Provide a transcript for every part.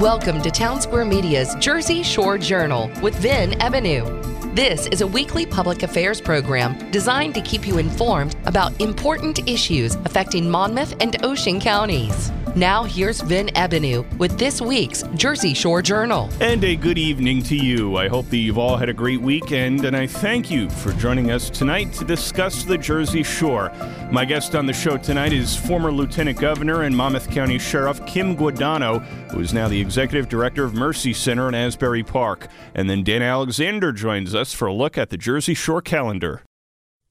Welcome to Town Square Media's Jersey Shore Journal with Vin Ebenau. This is a weekly public affairs program designed to keep you informed about important issues affecting Monmouth and Ocean counties. Now, here's Vin Ebenau with this week's Jersey Shore Journal. And a good evening to you. I hope that you've all had a great weekend, and I thank you for joining us tonight to discuss the Jersey Shore. My guest on the show tonight is former Lieutenant Governor and Monmouth County Sheriff Kim Guadagno, who is now the Executive Director of Mercy Center in Asbury Park. And then Dan Alexander joins us for a look at the Jersey Shore calendar.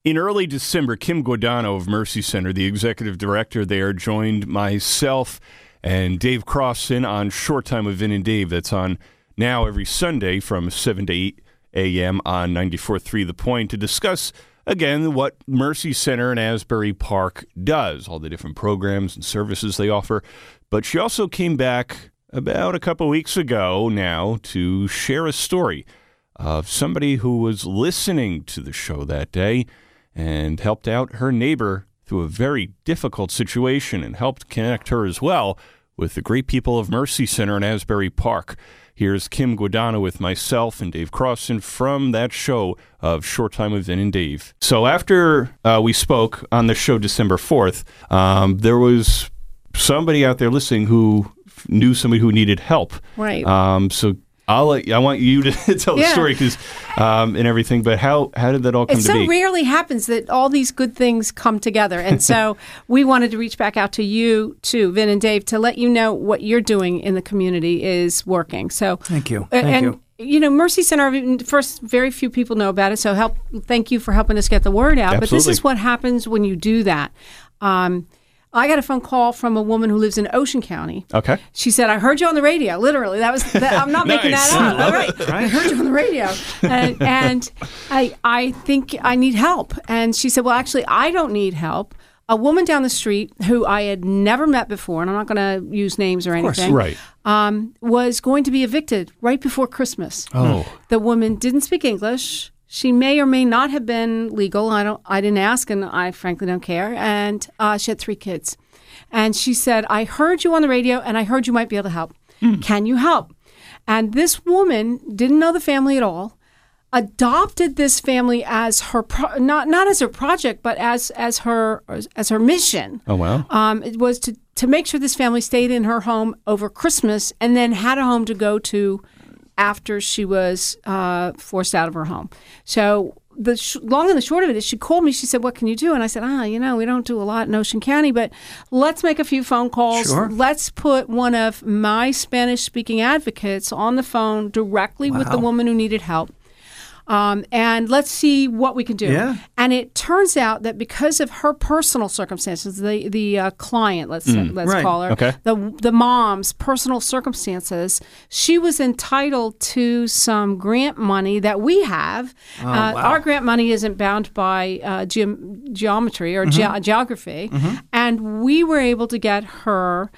In early December, Kim Guadagno of Mercy Center, the executive director there, joined myself and Dave Crossan on Short Time with Vin and Dave. That's on now every Sunday from 7 to 8 a.m. on 94.3 The Point to discuss, again, what Mercy Center in Asbury Park does, all the different programs and services they offer. But she also came back about a couple weeks ago now to share a story of somebody who was listening to the show that day and helped out her neighbor through a very difficult situation and helped connect her as well with the great people of Mercy Center in Asbury Park. Here's Kim Guadagno with myself and Dave Crossan from that show of Short Time with Vin and Dave. So after uh, we spoke on the show December 4th, um, there was somebody out there listening who knew somebody who needed help. Right. Um, so I'll let, I want you to tell the Yeah. story because um, and everything. But how how did that all come It to so be? rarely happens that all these good things come together. And so we wanted to reach back out to you too, Vin and Dave, to let you know what you're doing in the community is working. So Thank you. a- Thank and, you. you know, Mercy Center, first, very few people know about it. So help, thank you for helping us get the word out. But this is what happens when you do that. Um, I got a phone call from a woman who lives in Ocean County. okay. She said, "I heard you on the radio." Literally, that was. That, I'm not making that up. Love Right. I heard you on the radio, and, and I I think I need help. And she said, "Well, actually, I don't need help." A woman down the street who I had never met before, and I'm not going to use names or course. anything, Right. um, was going to be evicted right before Christmas. Oh. The woman didn't speak English. She may or may not have been legal. I don't. I didn't ask, and I frankly don't care. And uh, she had three kids, and she said, "I heard you on the radio, and I heard you might be able to help. Can you help?" And this woman didn't know the family at all. Adopted this family as her pro- not not as her project, but as as her as her mission Oh wow. um, it was to, to make sure this family stayed in her home over Christmas and then had a home to go to after she was uh, forced out of her home. So the sh- long and the short of it is she called me. She said, "What can you do?" And I said, "Ah, you know, we don't do a lot in Ocean County, but let's make a few phone calls. Sure. Let's put one of my Spanish-speaking advocates on the phone directly with the woman who needed help." Um, and let's see what we can do. Yeah. And it turns out that because of her personal circumstances, the the uh, client, let's say, let's Right. call her, Okay. the the mom's personal circumstances, she was entitled to some grant money that we have. uh, wow. Our grant money isn't bound by uh, geom- geometry or ge- geography, and we were able to get her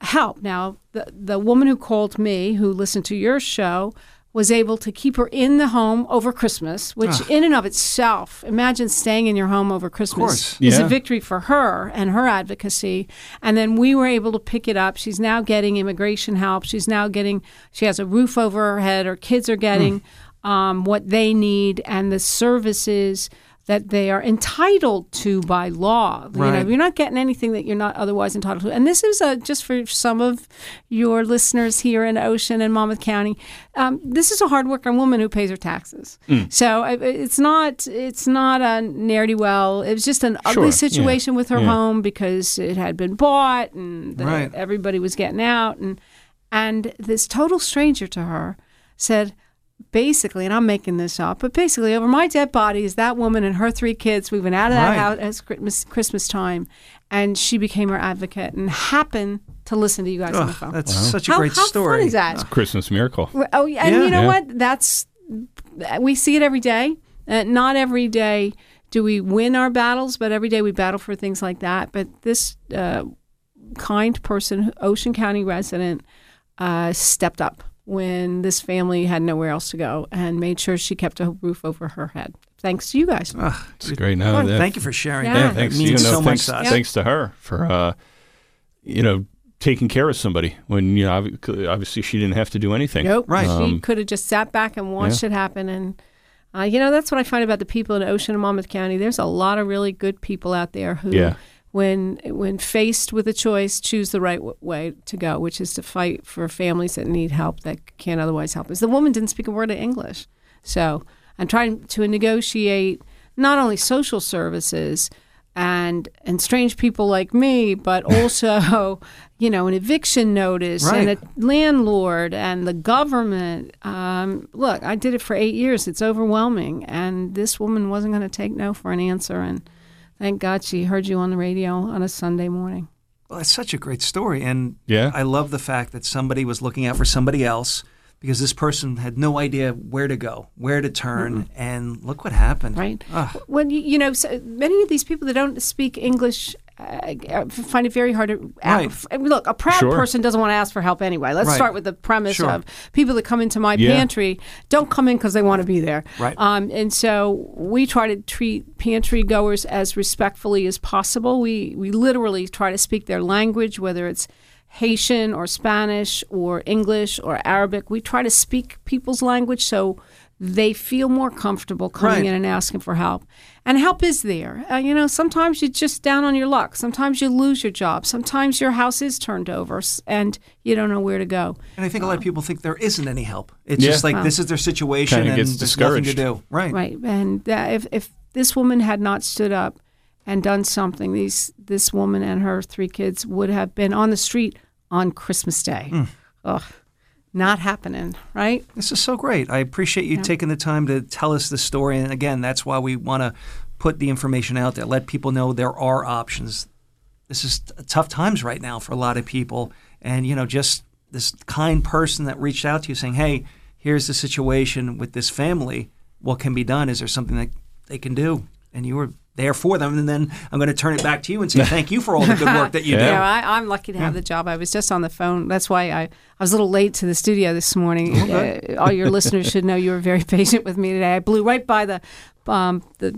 help. Now, the the woman who called me, who listened to your show, was able to keep her in the home over Christmas, which in and of itself, imagine staying in your home over Christmas course. is Yeah. a victory for her and her advocacy. And then we were able to pick it up. She's now getting immigration help. She's now getting, she has a roof over her head. Her kids are getting um, what they need and the services that they are entitled to by law. You know, Right. you're not getting anything that you're not otherwise entitled to. And this is a, just for some of your listeners here in Ocean and Monmouth County. Um, this is a hardworking woman who pays her taxes. Mm. So uh, uh, it's not it's not a ne'er do well. It was just an Sure, ugly yeah, situation with her yeah. home because it had been bought and the, Right. everybody was getting out and and this total stranger to her said basically, and I'm making this up, but basically, over my dead body is that woman and her three kids. We went out of that Right. house at Christmas, Christmas time, and she became her advocate and happened to listen to you guys on the phone. That's such a how, great how story. fun is that? It's a Christmas miracle. Oh, yeah, and Yeah. you know Yeah. what? That's we see it every day. Uh, not every day do we win our battles, but every day we battle for things like that. But this uh, kind person, Ocean County resident, uh, stepped up when this family had nowhere else to go and made sure she kept a roof over her head. Thanks to you guys. Oh, It's great. Now Well, that- thank you for sharing Yeah. that. Yeah, thanks to means you. No, so much thanks, to us. thanks to her for, uh, you know, taking care of somebody when you know obviously she didn't have to do anything. Nope. Right. She Um, could have just sat back and watched it happen. And, uh, you know, that's what I find about the people in Ocean and Monmouth County. There's a lot of really good people out there who, Yeah. When when faced with a choice, choose the right w- way to go, which is to fight for families that need help that can't otherwise help us. The woman didn't speak a word of English. So I'm trying to negotiate not only social services, and and strange people like me, but also, you know, an eviction notice and a landlord and the government. Um, look, I did it for eight years. It's overwhelming, and this woman wasn't going to take no for an answer. And thank God she heard you on the radio on a Sunday morning. Well, it's such a great story, and Yeah. I love the fact that somebody was looking out for somebody else because this person had no idea where to go, where to turn, and look what happened. Right. Ah. When you, you know, so many of these people that don't speak English uh, find it very hard to Right. I look. A proud Sure. person doesn't want to ask for help anyway. Let's Right. start with the premise Sure. of people that come into my Yeah. pantry don't come in because they want to be there. Right. Um, and so we try to treat pantry goers as respectfully as possible. We we literally try to speak their language, whether it's Haitian or Spanish or English or Arabic. We try to speak people's language so they feel more comfortable coming Right. in and asking for help. And help is there. Uh, you know, sometimes you're just down on your luck. Sometimes you lose your job. Sometimes your house is turned over and you don't know where to go. And I think a lot of people think there isn't any help. It's Yeah. just like Wow. this is their situation and gets there's nothing to do. Right. Right. And uh, if, if this woman had not stood up and done something, these this woman and her three kids would have been on the street on Christmas Day. Hmm. Ugh, not happening, right? This is so great. I appreciate you taking the time to tell us the story. And again, that's why we want to put the information out there, let people know there are options. This is t- tough times right now for a lot of people. And, you know, just this kind person that reached out to you saying, hey, here's the situation with this family. What can be done? Is there something that they can do? And you were there for them. And then I'm going to turn it back to you and say thank you for all the good work that you Yeah. do. Yeah, I, I'm lucky to have the job. I was just on the phone. That's why I, I was a little late to the studio this morning. Uh, all your listeners should know you were very patient with me today. I blew right by the um, the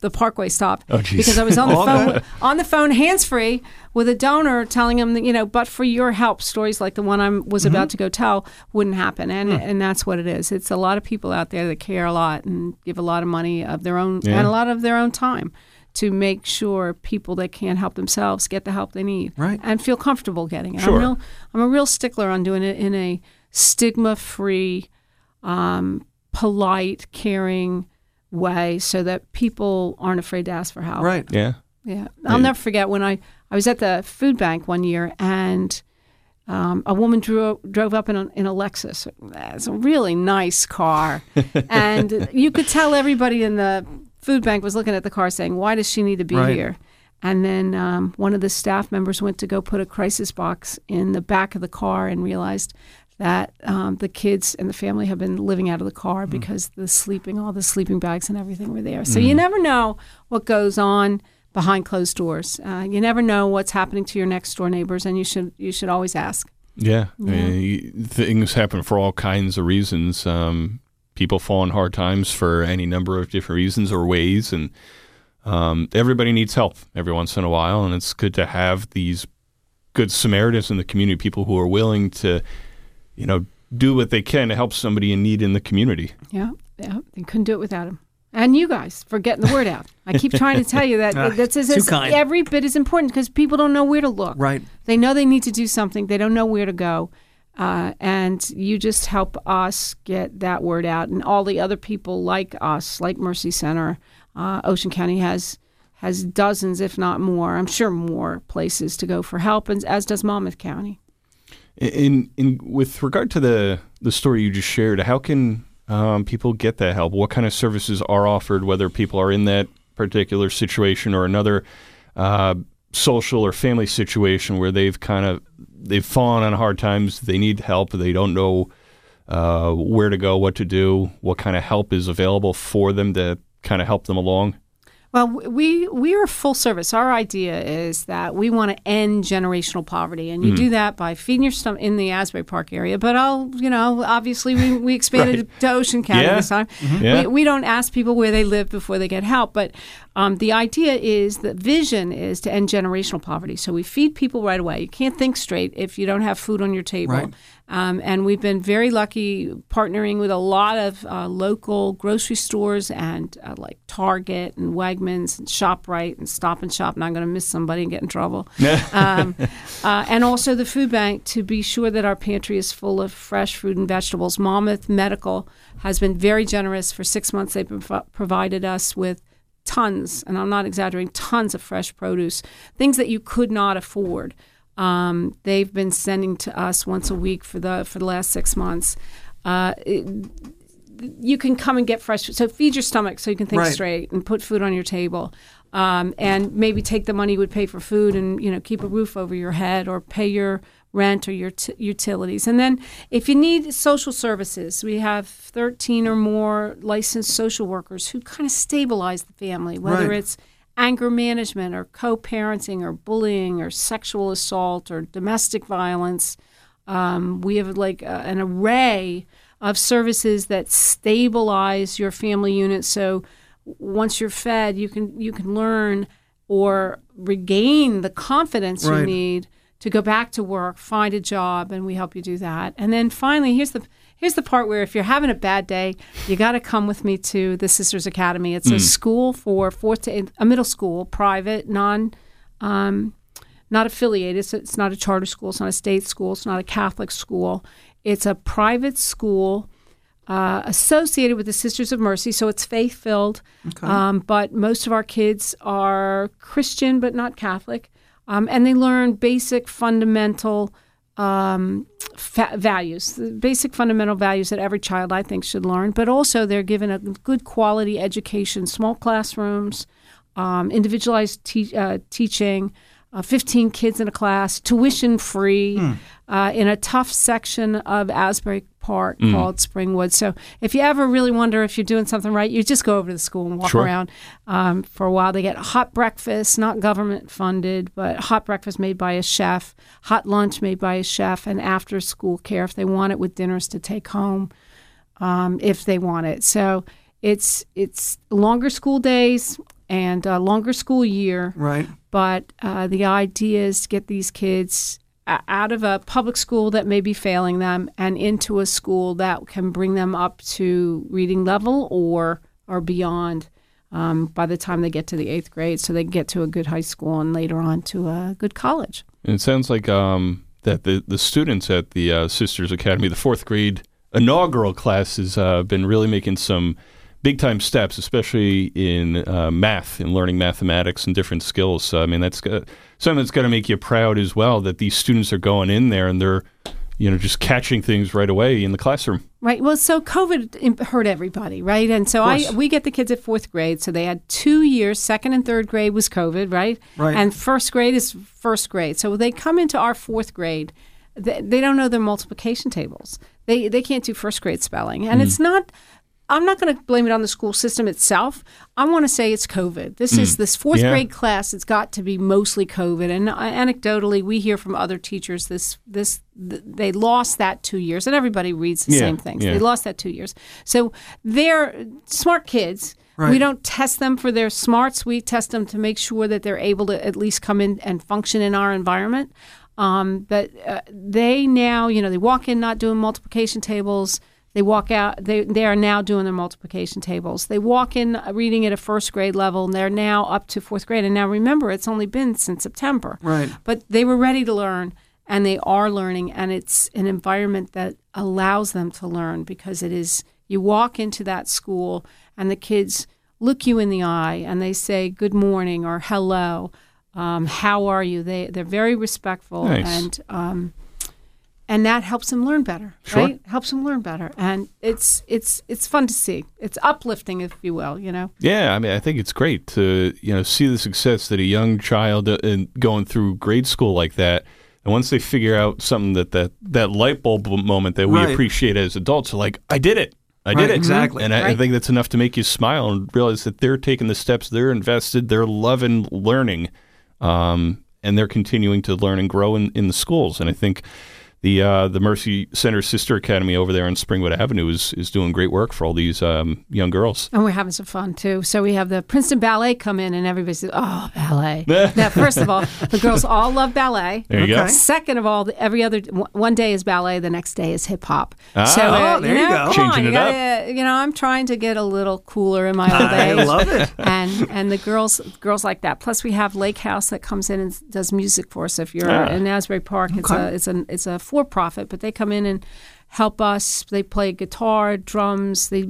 the Parkway stop Oh, because I was on the phone on the phone hands free with a donor telling him that you know, but for your help, stories like the one I was Mm-hmm. about to go tell wouldn't happen, and Hmm. and that's what it is. It's a lot of people out there that care a lot and give a lot of money of their own Yeah. and a lot of their own time to make sure people that can't help themselves get the help they need Right. and feel comfortable getting it. Sure. I'm, real, I'm a real stickler on doing it in a stigma-free, um, polite, caring way so that people aren't afraid to ask for help. Right. Yeah. Yeah, I'll never forget when I, I was at the food bank one year and um, a woman drove drove up in a, in a Lexus. It's a really nice car, and you could tell everybody in the food bank was looking at the car, saying, "Why does she need to be Right. here?" And then um, one of the staff members went to go put a crisis box in the back of the car and realized that um, the kids and the family have been living out of the car because the sleeping, all the sleeping bags and everything were there. So you never know what goes on behind closed doors. Uh, you never know what's happening to your next door neighbors, and you should you should always ask. Yeah, I mean, you- things happen for all kinds of reasons. Um, people fall in hard times for any number of different reasons or ways, and um, everybody needs help every once in a while. And it's good to have these good Samaritans in the community, people who are willing to, you know, do what they can to help somebody in need in the community. Yeah, yeah, they couldn't do it without him. And you guys for getting the word out. I keep trying to tell you that that's, that's, that's every bit is important because people don't know where to look. Right. They know they need to do something. They don't know where to go. Uh, and you just help us get that word out, and all the other people like us, like Mercy Center, uh, Ocean County has has dozens, if not more. I'm sure more places to go for help, and as does Monmouth County. In in with regard to the the story you just shared, how can um, people get that help? What kind of services are offered? Whether people are in that particular situation or another uh, social or family situation where they've kind of they've fallen on hard times. They need help. They don't know uh, where to go, what to do, what kind of help is available for them to kind of help them along? Well, we we are full service. Our idea is that we want to end generational poverty, and you Hmm. do that by feeding your stomach in the Asbury Park area. But I'll, you know, obviously we, we expanded to Ocean County Yeah. this time. Yeah. We, we don't ask people where they live before they get help, but um, the idea is the vision is to end generational poverty. So we feed people right away. You can't think straight if you don't have food on your table. Right. Um, and we've been very lucky partnering with a lot of uh, local grocery stores and uh, like Target and Wegmans and ShopRite and Stop and Shop. I'm going to miss somebody and get in trouble. um, uh, and also the food bank to be sure that our pantry is full of fresh fruit and vegetables. Monmouth Medical has been very generous. For six months, they've prov- provided us with tons, and I'm not exaggerating, tons of fresh produce, things that you could not afford. Um, they've been sending to us once a week for the for the last six months. Uh, it, you can come and get fresh. So feed your stomach so you can think Right. straight and put food on your table. Um, and maybe take the money you would pay for food and you know keep a roof over your head or pay your rent or your t- utilities. And then if you need social services, we have 13 or more licensed social workers who kind of stabilize the family, whether Right. it's anger management or co-parenting or bullying or sexual assault or domestic violence. Um, we have like uh, an array of services that stabilize your family unit. So once you're fed, you can you can learn or regain the confidence you need to go back to work, find a job, and we help you do that. And then finally, here's the here's the part where if you're having a bad day, you got to come with me to the Sisters Academy. It's a school for fourth to eighth, a middle school, private, non. Um, not affiliated. So it's not a charter school. It's not a state school. It's not a Catholic school. It's a private school uh, associated with the Sisters of Mercy. So it's faith filled. Um, but most of our kids are Christian, but not Catholic. Um, and they learn basic fundamental um, fa- values, the basic fundamental values that every child, I think, should learn. But also, they're given a good quality education, small classrooms, um, individualized te- uh, teaching, uh, 15 kids in a class, tuition free, uh, in a tough section of Asbury Park called Springwood. So if you ever really wonder if you're doing something right, you just go over to the school and walk Sure. around um, for a while. They get hot breakfast, not government funded, but hot breakfast made by a chef, hot lunch made by a chef, and after school care if they want it with dinners to take home um, if they want it. So it's it's longer school days and a longer school year, Right. but uh, the idea is to get these kids out of a public school that may be failing them and into a school that can bring them up to reading level or or beyond um, by the time they get to the eighth grade, so they can get to a good high school and later on to a good college. And it sounds like um, that the, the students at the uh, Sisters Academy, the fourth grade inaugural class, has uh, been really making some big time steps, especially in uh, math and learning mathematics and different skills. So, I mean, that's got, something that's going to make you proud as well that these students are going in there and they're, you know, just catching things right away in the classroom. Right. Well, so COVID hurt everybody, right? And so I we get the kids at fourth grade, so they had two years. Second and third grade was COVID, right? Right. And first grade is first grade. So they come into our fourth grade, they, they don't know their multiplication tables. They they can't do first grade spelling, and it's not. I'm not going to blame it on the school system itself. I want to say it's COVID. This is this fourth Yeah. grade class. It's got to be mostly COVID. And uh, anecdotally, we hear from other teachers this this th- they lost that two years, and everybody reads the Yeah, same things. yeah. They lost that two years. So they're smart kids. We don't test them for their smarts. We test them to make sure that they're able to at least come in and function in our environment. Um, but uh, they now, you know, they walk in not doing multiplication tables. They walk out. They they are now doing their multiplication tables. They walk in uh, reading at a first grade level, and they're now up to fourth grade. And now remember, it's only been since September. Right. But they were ready to learn, and they are learning, and it's an environment that allows them to learn because it is. You walk into that school, and the kids look you in the eye, and they say good morning or hello. Um, how are you? They they're very respectful, Nice. and um, and that helps them learn better, Sure. right? Helps them learn better, and it's it's it's fun to see. It's uplifting, if you will. You know. Yeah, I mean, I think it's great to you know see the success that a young child uh, in going through grade school like that. And once they figure out something that that, that light bulb moment that we Right. appreciate as adults, are like, I did it. I did Right, it. exactly. And I, I think that's enough to make you smile and realize that they're taking the steps, they're invested, they're loving learning, um, and they're continuing to learn and grow in, in the schools. And I think the uh, the Mercy Center Sister Academy over there on Springwood Avenue is, is doing great work for all these um, young girls. And we're having some fun too. So we have the Princeton Ballet come in, and everybody says, "Oh, ballet!" now, first of all, the girls all love ballet. There you go. Second of all, every other one day is ballet, the next day is hip hop. Ah. so Oh, there you know, go. come Changing on, it you up. gotta- You know, I'm trying to get a little cooler in my old I age. love it. and and the girls girls like that. Plus, we have Lake House that comes in and does music for us. If you're Ah. in Asbury Park, it's a it's a it's a for profit, but they come in and help us. They play guitar, drums. They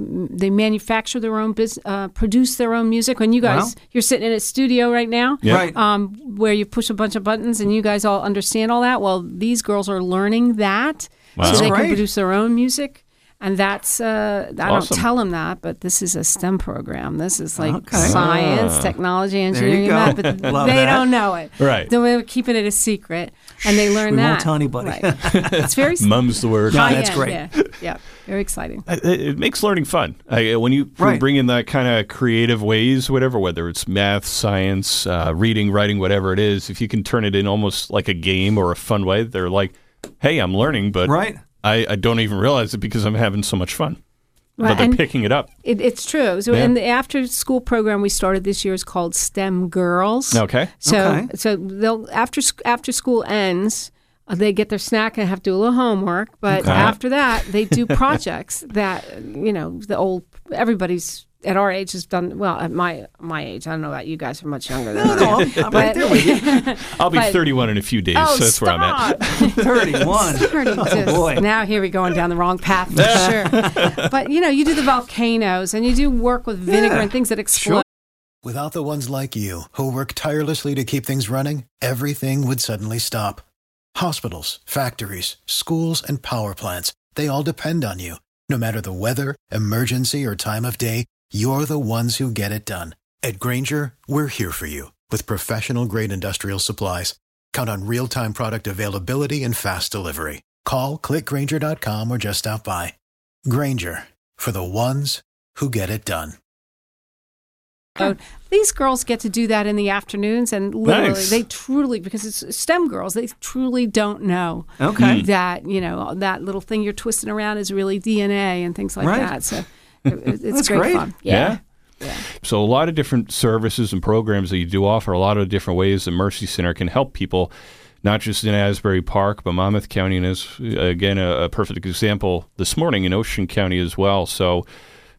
they manufacture their own business, uh, produce their own music. When you guys Wow. you're sitting in a studio right now, Yeah. Right. um, where you push a bunch of buttons and you guys all understand all that. Well, these girls are learning that, Wow. so That's they great. can produce their own music. And that's uh, I Awesome. don't tell them that, but this is a STEM program. This is like Okay. science, Ah. technology, engineering, math, but they that. don't know it. Right. So we're keeping it a secret, and they learn we that. won't tell anybody. Right. it's very Mum's the word. Yeah, that's end, great. Yeah, yeah, very exciting. it, it makes learning fun I, when you Right. bring in that kind of creative ways whatever whether it's math science uh, reading writing whatever it is if you can turn it in almost like a game or a fun way they're like hey i'm learning but Right. I, I don't even realize it because i'm having so much fun Right, but they're and- picking it up It, it's true. So, Yeah. in the after school program we started this year is called STEM Girls. okay So, Okay. so they'll after after school ends, uh, they get their snack and have to do a little homework. But Okay. after that, they do projects that you know the old everybody's at our age has done. Well, at my my age, I don't know about you guys are much younger than No, I no, am. I'm, I'm right there with you. i'll be But- 31 in a few days Oh, so that's where i'm at stop. 31. Pretty Oh, just- boy. Now here we going down the wrong path for sure. But you know, you do the volcanoes and you do work with vinegar Yeah, and things that explode. Without the ones like you, who work tirelessly to keep things running, everything would suddenly stop. Hospitals, factories, schools, and power plants, they all depend on you. No matter the weather, emergency, or time of day, you're the ones who get it done. At Grainger, we're here for you with professional grade industrial supplies. Count on real time product availability and fast delivery. Call clickgrainger.com or just stop by. Grainger for the ones who get it done. These girls get to do that in the afternoons, and literally, Nice. they truly, because it's STEM girls, they truly don't know Okay. that you know that little thing you're twisting around is really DNA and things like Right. that. So it, it- it's That's great, great. fun. Yeah. So a lot of different services and programs that you do offer, a lot of different ways the Mercy Center can help people, not just in Asbury Park, but Monmouth County, and is again a, a perfect example this morning in Ocean County as well. So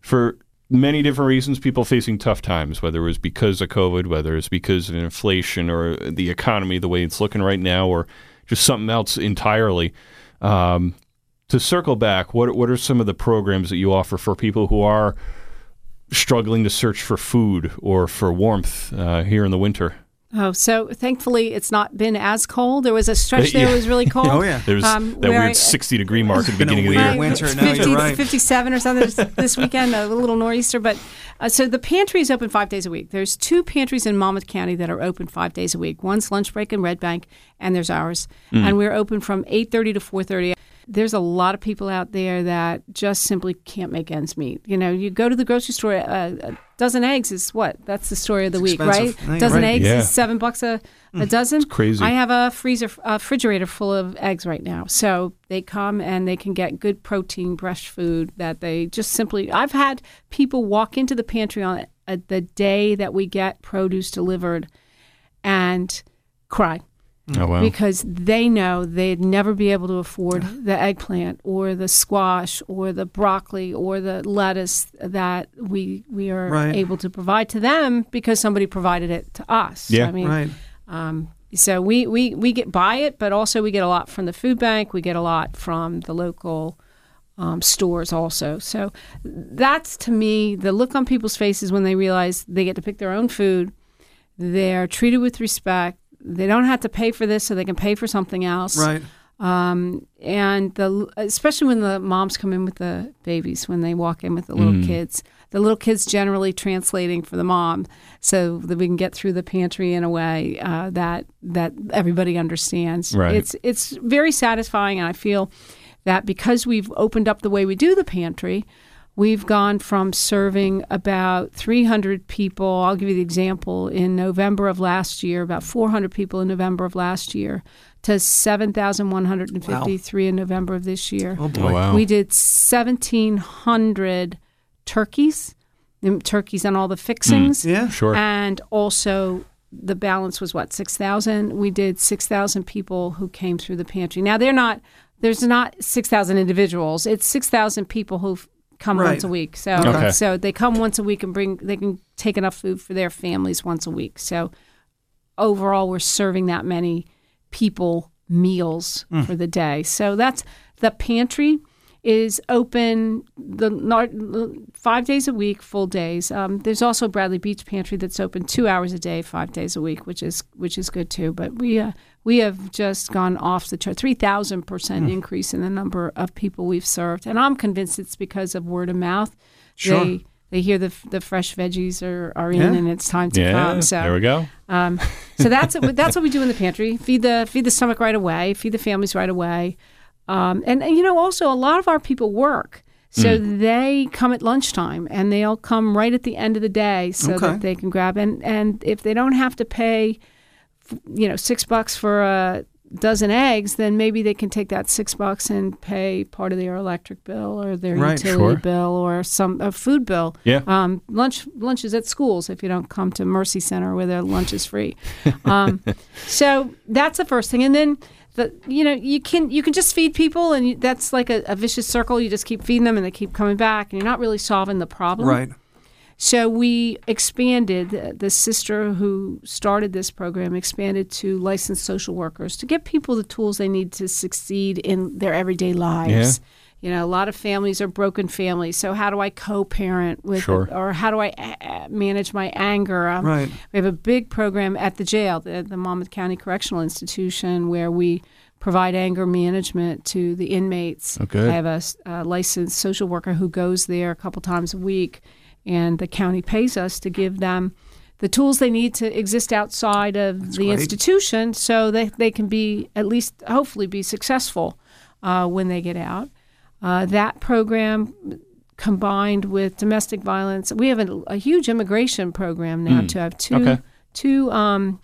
for many different reasons, people facing tough times, whether it was because of COVID, whether it's because of inflation or the economy the way it's looking right now, or just something else entirely. Um, to circle back, what what are some of the programs that you offer for people who are struggling to search for food or for warmth uh, here in the winter? Oh, so thankfully it's not been as cold. There was a stretch there Yeah. that was really cold. Oh, yeah. There's Um, that weird I- 60 degree mark at the beginning of the year. winter. No, you're right. 57 or something this, this weekend, a little nor'easter. But uh, so the pantry is open five days a week. There's two pantries in Monmouth County that are open five days a week. One's lunch break in Red Bank, and there's ours. Mm. And we're open from 8:30 to 4:30. There's a lot of people out there that just simply can't make ends meet. You know, you go to the grocery store, uh, a dozen eggs is what? That's the story of the week, right? Yeah, dozen right. eggs Yeah. is seven bucks a, a dozen. crazy. I have a freezer, a refrigerator full of eggs right now. So they come and they can get good protein, fresh food that they just simply. I've had people walk into the pantry on uh, the day that we get produce delivered and cry Oh, wow. because they know they'd never be able to afford the eggplant or the squash or the broccoli or the lettuce that we we are Right. able to provide to them because somebody provided it to us. Yeah. I mean, Right. um, so we, we, we get by it, but also we get a lot from the food bank. We get a lot from the local um, stores also. So that's to me the look on people's faces when they realize they get to pick their own food. They're treated with respect. They don't have to pay for this, so they can pay for something else. Right. Um, and the especially when the moms come in with the babies, when they walk in with the little kids, the little kids generally translating for the mom, so that we can get through the pantry in a way uh, that that everybody understands. Right. It's it's very satisfying, and I feel that because we've opened up the way we do the pantry, we've gone from serving about 300 people. I'll give you the example in November of last year, about 400 people in November of last year, to 7,153 in November of this year. Oh boy. Oh, wow. We did 1,700 turkeys, turkeys and all the fixings. Hmm. Yeah. Sure. And also, the balance was what, 6,000? We did 6,000 people who came through the pantry. Now, they're not, there's not 6,000 individuals. It's 6,000 people who come Right. once a week. So, Okay. so they come once a week and bring, they can take enough food for their families once a week. So, overall, we're serving that many people meals mm. for the day. So that's the pantry is open the five days a week, full days. Um, there's also Bradley Beach Pantry that's open two hours a day, five days a week, which is which is good too. But we uh, we have just gone off the chart, three thousand percent increase in the number of people we've served, and I'm convinced it's because of word of mouth. Sure. They they hear the the fresh veggies are, are in, Yeah. and it's time to yeah. come. So there we go. um, so that's that's what we do in the pantry. Feed the feed the stomach right away. Feed the families right away. Um, and, and you know also a lot of our people work, so they come at lunchtime and they'll come right at the end of the day so Okay. that they can grab. And and if they don't have to pay, you know, six bucks for a dozen eggs, then maybe they can take that six bucks and pay part of their electric bill or their Right. utility Sure. bill or some a food bill. Yeah. Um, lunch lunches at schools if you don't come to Mercy Center where their lunch is free. Um, so that's the first thing, and then the you know you can you can just feed people, and you, that's like a, a vicious circle. You just keep feeding them, and they keep coming back, and you're not really solving the problem. Right. So we expanded. The sister who started this program expanded to licensed social workers to get people the tools they need to succeed in their everyday lives. You know, a lot of families are broken families. So how do I co-parent with, Sure. or how do I uh, manage my anger? Um, Right. We have a big program at the jail, the, the Monmouth County Correctional Institution, where we provide anger management to the inmates. Oh, good. I have a licensed social worker who goes there a couple times a week, and the county pays us to give them the tools they need to exist outside of the great. institution so that they can be, at least hopefully, be successful uh, when they get out. Uh, that program combined with domestic violence, we have a, a huge immigration program now to have two Okay. two um,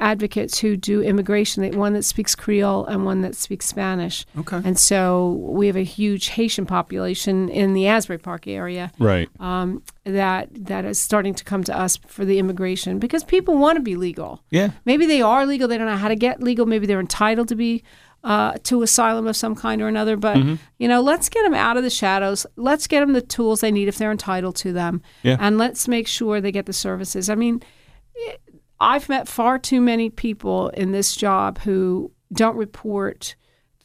advocates who do immigration. they- One that speaks Creole and one that speaks Spanish. Okay. And so we have a huge Haitian population in the Asbury Park area Right. um, that that is starting to come to us for the immigration because people want to be legal. Yeah. Maybe they are legal. They don't know how to get legal. Maybe they're entitled to be uh, to asylum of some kind or another. But you know, let's get them out of the shadows. Let's get them the tools they need if they're entitled to them, Yeah. and let's make sure they get the services. I mean, it- I've met far too many people in this job who don't report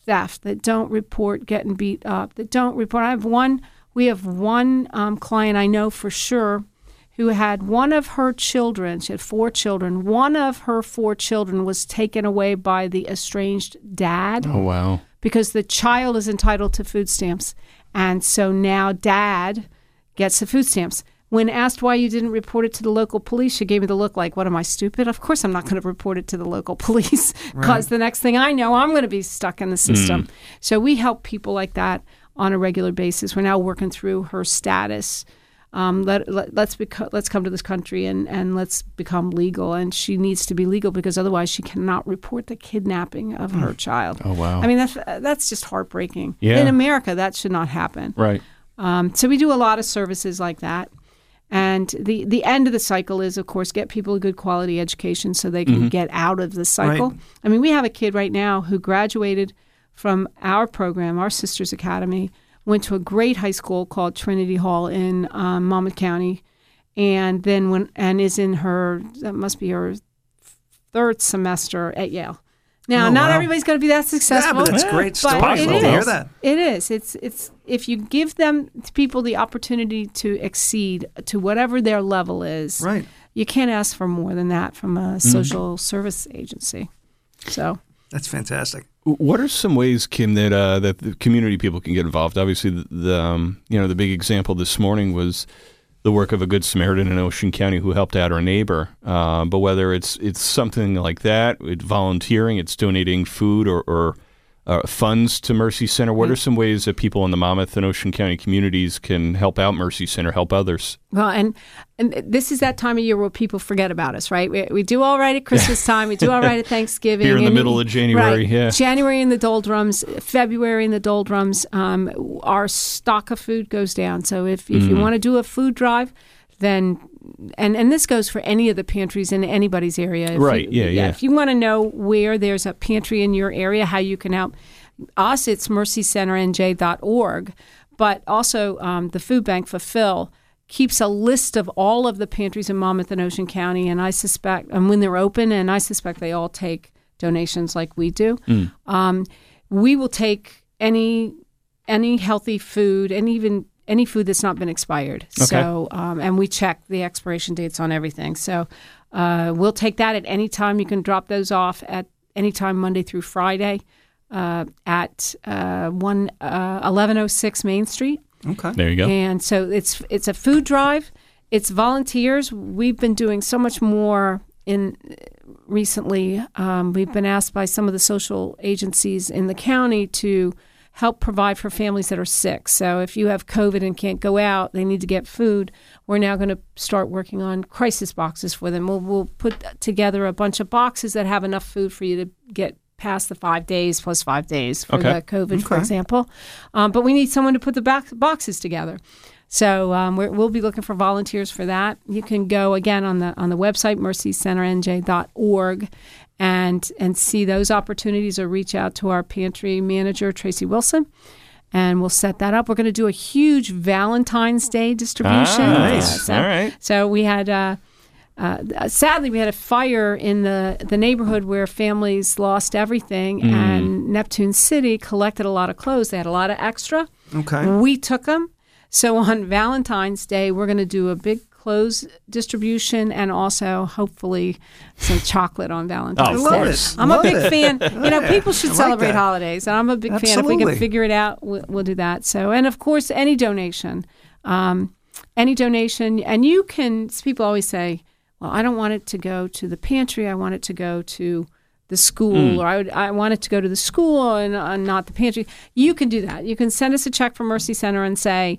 theft, that don't report getting beat up, that don't report. I have one. We have one um, client I know for sure who had one of her children. She had four children. One of her four children was taken away by the estranged dad Oh wow. because the child is entitled to food stamps. And so now dad gets the food stamps. When asked why you didn't report it to the local police, she gave me the look like, What am I stupid? Of course, I'm not going to report it to the local police because the next thing I know, I'm going to be stuck in the system. So we help people like that on a regular basis. We're now working through her status. Um, let, let, let's beco- let's come to this country and, and let's become legal. And she needs to be legal because otherwise she cannot report the kidnapping of her child. Oh wow. I mean, that's that's just heartbreaking. Yeah. In America, that should not happen. right. Um, so we do a lot of services like that. And the, the end of the cycle is, of course, get people a good quality education so they can get out of the cycle. Right. I mean, we have a kid right now who graduated from our program, our Sisters Academy, went to a great high school called Trinity Hall in um, Monmouth County, and then went and is in her that must be her third semester at Yale. Now, Oh, not wow. everybody's going to be that Yeah, successful. but that's Yeah. great But story. possible, Love to hear that. It is. It's it's if you give them people the opportunity to exceed to whatever their level is, Right. you can't ask for more than that from a social service agency. So That's fantastic. What are some ways, Kim, that uh, that the community people can get involved? Obviously, the, the um, you know the big example this morning was the work of a good Samaritan in Ocean County who helped out our neighbor. Uh, but whether it's it's something like that, it's volunteering, it's donating food or, or uh, funds to Mercy Center. What are some ways that people in the Monmouth and Ocean County communities can help out Mercy Center, help others? Well, and and this is that time of year where people forget about us, right? We, we do all right at Christmas time, we do all right at Thanksgiving. Here in the and- middle of January, right. yeah. January in the doldrums, February in the doldrums. Um, our stock of food goes down. So if if Mm-hmm. you want to do a food drive, then and and this goes for any of the pantries in anybody's area. If Right, You, yeah, yeah. If you want to know where there's a pantry in your area, how you can help us, it's mercycenternj.org. But also um, the food bank Fulfill keeps a list of all of the pantries in Monmouth and Ocean County, and I suspect, and when they're open, and I suspect they all take donations like we do. Um, we will take any any healthy food and even any food that's not been expired. So, um, and we check the expiration dates on everything. So, uh, we'll take that at any time. You can drop those off at any time, Monday through Friday, uh, at uh, one uh, eleven oh six Main Street. Okay. There you go. And so it's it's a food drive. It's volunteers. We've been doing so much more in recently. Um, we've been asked by some of the social agencies in the county to help provide for families that are sick. So if you have COVID and can't go out, they need to get food. We're now going to start working on crisis boxes for them. We'll, we'll put together a bunch of boxes that have enough food for you to get past the five days plus five days for Okay. the COVID, for example. Um, but we need someone to put the boxes together. So um, we're, we'll be looking for volunteers for that. You can go again on the on the website mercycenternj.org and and see those opportunities or reach out to our pantry manager Tracy Wilson. And we'll set that up. We're going to do a huge Valentine's Day distribution. Ah, nice. Yeah, so, All right. So we had, uh, uh, sadly, we had a fire in the, the neighborhood where families lost everything, Mm. and Neptune City collected a lot of clothes. They had a lot of extra. Okay. We took them. So on Valentine's Day, we're going to do a big clothes distribution and also hopefully some chocolate on Valentine's Oh, of Day. course. I'm Love a big it. fan. You know, people should like celebrate that. holidays, and I'm a big fan. If we can figure it out, we'll, we'll do that. So, and of course, any donation, um, any donation, and you can. People always say, "Well, I don't want it to go to the pantry. I want it to go to." The school, or I, would, I want it to go to the school and not the pantry. You can do that. You can send us a check from Mercy Center and say,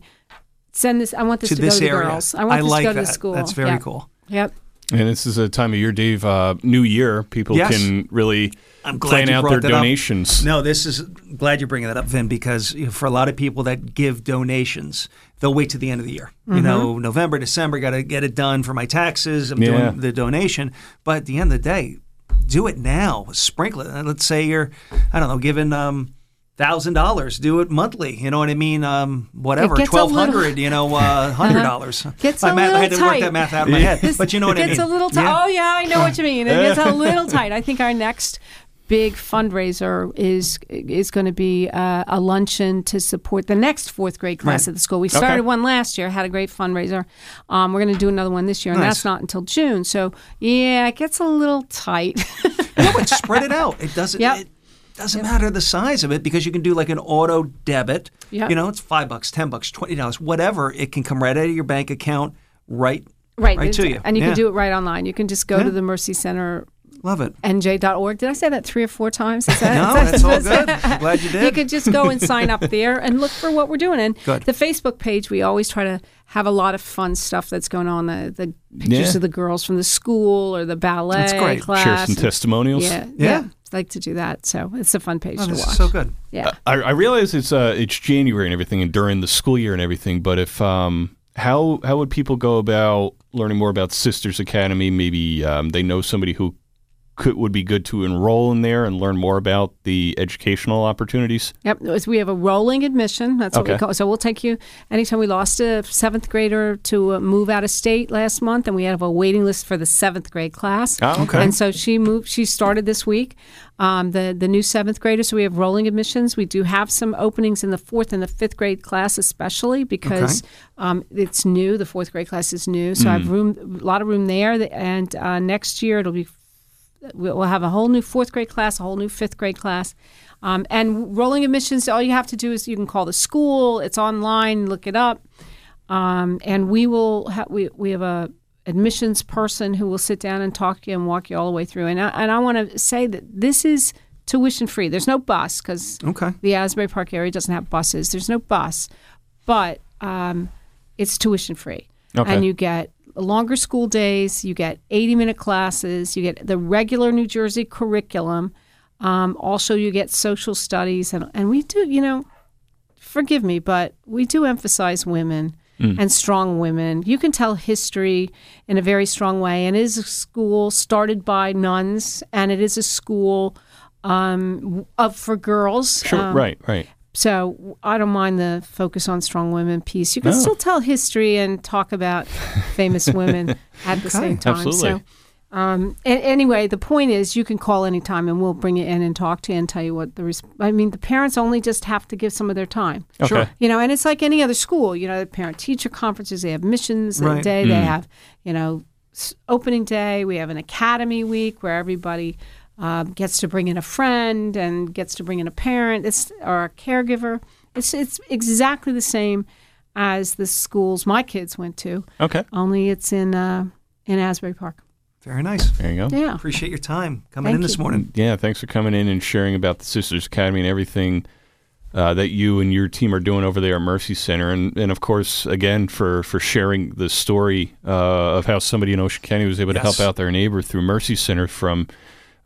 "Send this. I want this To to, this go to the area. girls. I want this like to go that. to the school." That's very Yep. cool. Yep. And this is a time of year, Dave. Uh, New Year, people Yes. can really I'm glad plan you out brought their that up. donations. No, this is glad you're bringing that up, Vin, because for a lot of people that give donations, they'll wait to the end of the year. You know, November, December, got to get it done for my taxes. I'm Yeah. doing the donation, but at the end of the day, do it now. Sprinkle it. Let's say you're, I don't know, giving um, thousand dollars. Do it monthly. You know what I mean? Um, whatever, gets a little- You know, uh, hundred dollars. Gets I, a ma- I had to work that math out in my head, This but you know what I gets mean. a little tight. Yeah. Oh yeah, I know what you mean. It gets a little tight. I think our next big fundraiser is is going to be uh, a luncheon to support the next fourth grade class Right. at the school. We started one last year, had a great fundraiser. Um, we're going to do another one this year, and Nice. that's not until June. So yeah, it gets a little tight. No, but spread it out. It doesn't. Yep. It doesn't matter the size of it because you can do like an auto debit. Yep. You know, it's five bucks, ten bucks, twenty dollars, whatever. It can come right out of your bank account, right, right, right to you. and you Yeah. can do it right online. You can just go to the Mercy Center Love it. nj.org. Did I say that three or four times? Is that, No, is that- that's all good. I'm glad you did. You could just go and sign up there and look for what we're doing. And Good. the Facebook page, we always try to have a lot of fun stuff that's going on. The, the pictures Yeah. of the girls from the school or the ballet That's great. class. Share some and- testimonials. Yeah, Yeah. yeah, like to do that. So it's a fun page Oh, to watch. so good. Yeah. I, I realize it's uh, it's January and everything, and during the school year and everything. But if um, how how would people go about learning more about Sisters Academy? Maybe um, they know somebody who could would be good to enroll in there and learn more about the educational opportunities. Yep, we have a rolling admission. That's what we Okay. call. So we'll take you anytime we lost a seventh grader to uh, move out of state last month, and we have a waiting list for the seventh grade class. Oh, okay. And so she moved. She started this week. Um, the the new seventh grader. So we have rolling admissions. We do have some openings in the fourth and the fifth grade class, especially because um, it's new. The fourth grade class is new, so I Mm. have room, a lot of room there. And uh, next year it'll be we'll have a whole new fourth grade class, a whole new fifth grade class. Um, and rolling admissions, all you have to do is you can call the school. It's online. Look it up, um, and we will. Ha- we we have a admissions person who will sit down and talk to you and walk you all the way through. And I, and I want to say that this is tuition free. There's no bus because Okay. the Asbury Park area doesn't have buses. There's no bus, but um, it's tuition free, Okay. and you get longer school days. You get 80 minute classes. You get the regular New Jersey curriculum. Um, also, you get social studies, and and we do. You know, forgive me, but we do emphasize women. And strong women. You can tell history in a very strong way. And it is a school started by nuns, and it is a school um, of for girls. Sure. Um, right. Right. So I don't mind the focus on strong women piece. You can No. still tell history and talk about famous women at the same time. Absolutely. So, um, a- anyway, the point is, you can call anytime, and we'll bring you in and talk to you and tell you what the. Res- I mean, the parents only just have to give some of their time. Okay. You know, and it's like any other school. You know, the parent teacher conferences. They have missions Right. day. They have, you know, opening day. We have an academy week where everybody um, gets to bring in a friend and gets to bring in a parent it's, or a caregiver. It's it's exactly the same as the schools my kids went to. Okay. Only it's in uh, in Asbury Park. Very nice. There you go. Yeah. Appreciate your time coming Thank in this you. morning. Yeah, thanks for coming in and sharing about the Sisters Academy and everything uh, that you and your team are doing over there at Mercy Center, and and of course, again for for sharing the story uh, of how somebody in Ocean County was able to help out their neighbor through Mercy Center from.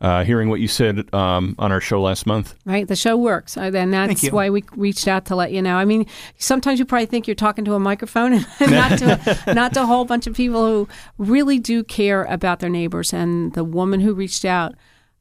Uh, hearing what you said um, on our show last month. Right, the show works, Uh, and that's you. why we reached out to let you know. I mean, sometimes you probably think you're talking to a microphone, and not to not to a whole bunch of people who really do care about their neighbors. And the woman who reached out,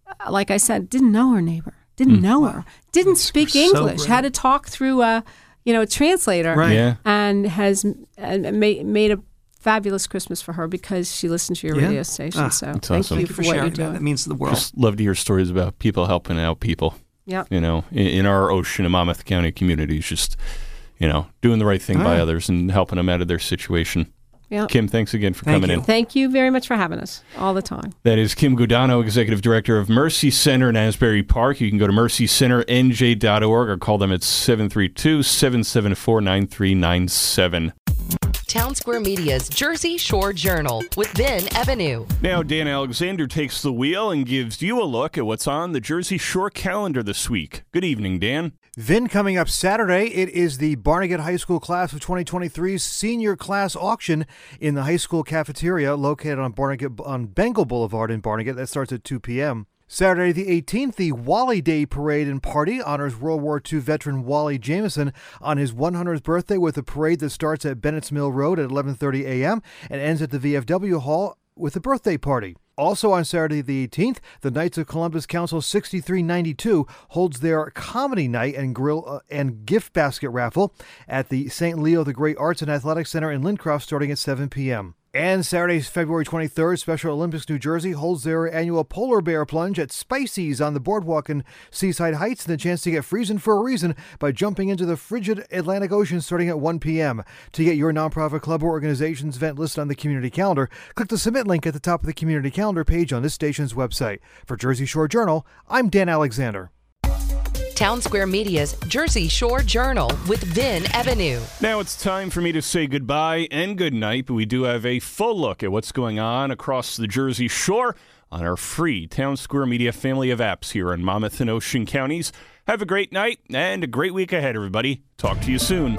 uh, like I said, didn't know her neighbor, didn't know her, didn't speak English, great. had to talk through a you know a translator, Right. Yeah. and has uh, made made a fabulous Christmas for her because she listened to your Yeah. radio station. Ah, so That's thank awesome. you Thank you for, for what sharing you're that. doing. That means the world. Just love to hear stories about people helping out people. Yep. You know, in, in our Ocean and Monmouth County communities, just you know, doing the right thing by Yeah. others and helping them out of their situation. Yep. Kim, thanks again for Thank coming you. in. Thank you very much for having us all the time. That is Kim Guadagno, Executive Director of Mercy Center in Asbury Park. You can go to mercycenternj.org or call them at 732 774 9397. Town Square Media's Jersey Shore Journal with Vin Ebenau. Now, Dan Alexander takes the wheel and gives you a look at what's on the Jersey Shore calendar this week. Good evening, Dan. Then coming up Saturday, it is the Barnegat High School class of 2023's senior class auction in the high school cafeteria located on Barnegat on Bengal Boulevard in Barnegat. That starts at 2 p.m. Saturday the 18th, the Wally Day Parade and Party honors World War II veteran Wally Jameson on his 100th birthday with a parade that starts at Bennett's Mill Road at 11:30 a.m. and ends at the VFW Hall with a birthday party. Also on Saturday the 18th, the Knights of Columbus Council 6392 holds their comedy night and grill uh, and gift basket raffle at the St. Leo the Great Arts and Athletics Center in Lincroft starting at 7 p.m. And Saturday, February 23rd, Special Olympics New Jersey holds their annual polar bear plunge at Spicy's on the boardwalk in Seaside Heights and the chance to get freezing for a reason by jumping into the frigid Atlantic Ocean starting at 1 p.m. To get your nonprofit club or organization's event listed on the community calendar, click the submit link at the top of the community calendar page on this station's website. For Jersey Shore Journal, I'm Dan Alexander. Town Square Media's Jersey Shore Journal with Vin Ebenau. Now it's time for me to say goodbye and good night, but we do have a full look at what's going on across the Jersey Shore on our free Town Square Media family of apps here in Monmouth and Ocean counties. Have a great night and a great week ahead, everybody. Talk to you soon.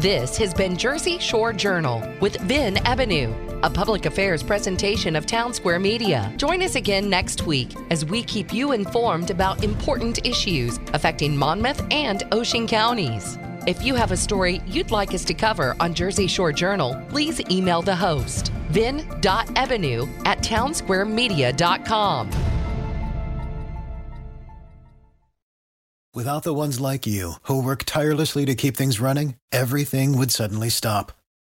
This has been Jersey Shore Journal with Vin Ebenau, a public affairs presentation of Town Square Media. Join us again next week as we keep you informed about important issues affecting Monmouth and Ocean counties. If you have a story you'd like us to cover on Jersey Shore Journal, please email the host, vin.ebenau at townsquaremedia.com. Without the ones like you, who work tirelessly to keep things running, everything would suddenly stop.